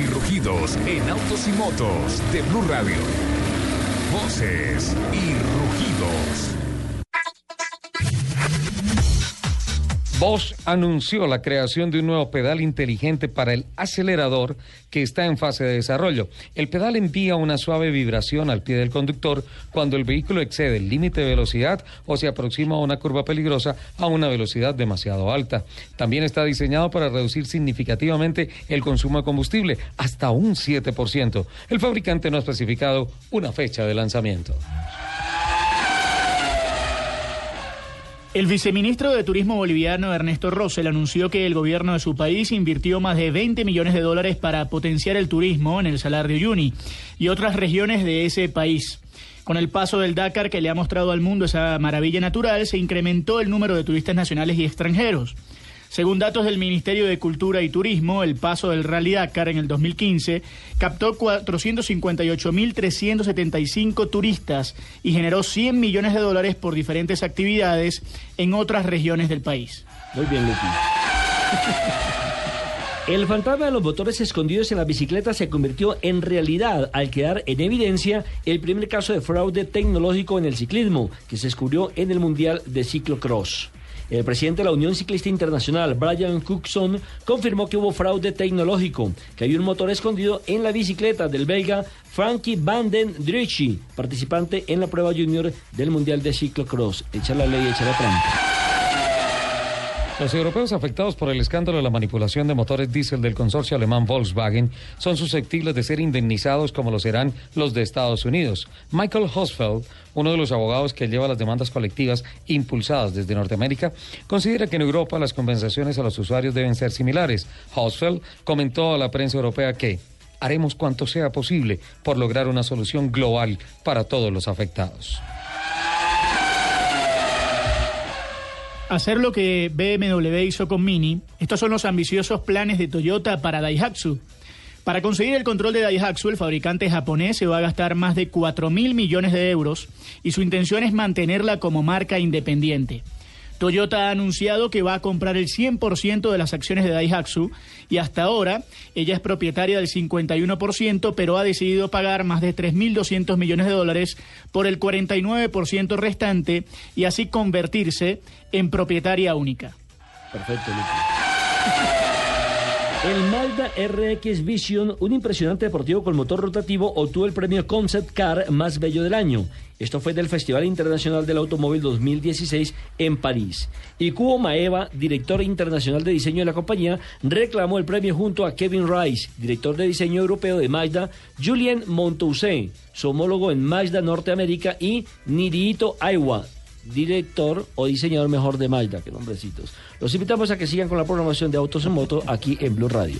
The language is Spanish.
y rugidos en autos y motos de Blue Radio. Voces y rugidos. Bosch anunció la creación de un nuevo pedal inteligente para el acelerador que está en fase de desarrollo. El pedal envía una suave vibración al pie del conductor cuando el vehículo excede el límite de velocidad o se aproxima a una curva peligrosa a una velocidad demasiado alta. También está diseñado para reducir significativamente el consumo de combustible, hasta un 7%. El fabricante no ha especificado una fecha de lanzamiento. El viceministro de Turismo boliviano Ernesto Rosell anunció que el gobierno de su país invirtió más de 20 millones de dólares para potenciar el turismo en el Salar de Uyuni y otras regiones de ese país. Con el paso del Dakar que le ha mostrado al mundo esa maravilla natural, se incrementó el número de turistas nacionales y extranjeros. Según datos del Ministerio de Cultura y Turismo, el paso del Rally Dakar en el 2015 captó 458.375 turistas y generó 100 millones de dólares por diferentes actividades en otras regiones del país. Muy bien, Lupi. El fantasma de los motores escondidos en la bicicleta se convirtió en realidad al quedar en evidencia el primer caso de fraude tecnológico en el ciclismo que se descubrió en el Mundial de Ciclocross. El presidente de la Unión Ciclista Internacional, Brian Cookson, confirmó que hubo fraude tecnológico, que hay un motor escondido en la bicicleta del belga Frankie Van den Drichy, participante en la prueba junior del Mundial de Ciclocross. Echa la ley, echa la trampa. Los europeos afectados por el escándalo de la manipulación de motores diésel del consorcio alemán Volkswagen son susceptibles de ser indemnizados como lo serán los de Estados Unidos. Michael Hosfeld, uno de los abogados que lleva las demandas colectivas impulsadas desde Norteamérica, considera que en Europa las compensaciones a los usuarios deben ser similares. Hosfeld comentó a la prensa europea que haremos cuanto sea posible por lograr una solución global para todos los afectados. Hacer lo que BMW hizo con Mini, estos son los ambiciosos planes de Toyota para Daihatsu. Para conseguir el control de Daihatsu, el fabricante japonés se va a gastar más de 4 mil millones de euros y su intención es mantenerla como marca independiente. Toyota ha anunciado que va a comprar el 100% de las acciones de Daihatsu y hasta ahora ella es propietaria del 51%, pero ha decidido pagar más de 3.200 millones de dólares por el 49% restante y así convertirse en propietaria única. Perfecto, El Mazda RX Vision, un impresionante deportivo con motor rotativo, obtuvo el premio Concept Car más bello del año. Esto fue del Festival Internacional del Automóvil 2016 en París. Y Kubo Maeva, director internacional de diseño de la compañía, reclamó el premio junto a Kevin Rice, director de diseño europeo de Mazda, Julien Montoussaint, su homólogo en Mazda Norteamérica, y Nirito Aiwa, director o diseñador mejor de Mazda, que nombrecitos. Los invitamos a que sigan con la programación de Autos en Moto aquí en Blue Radio.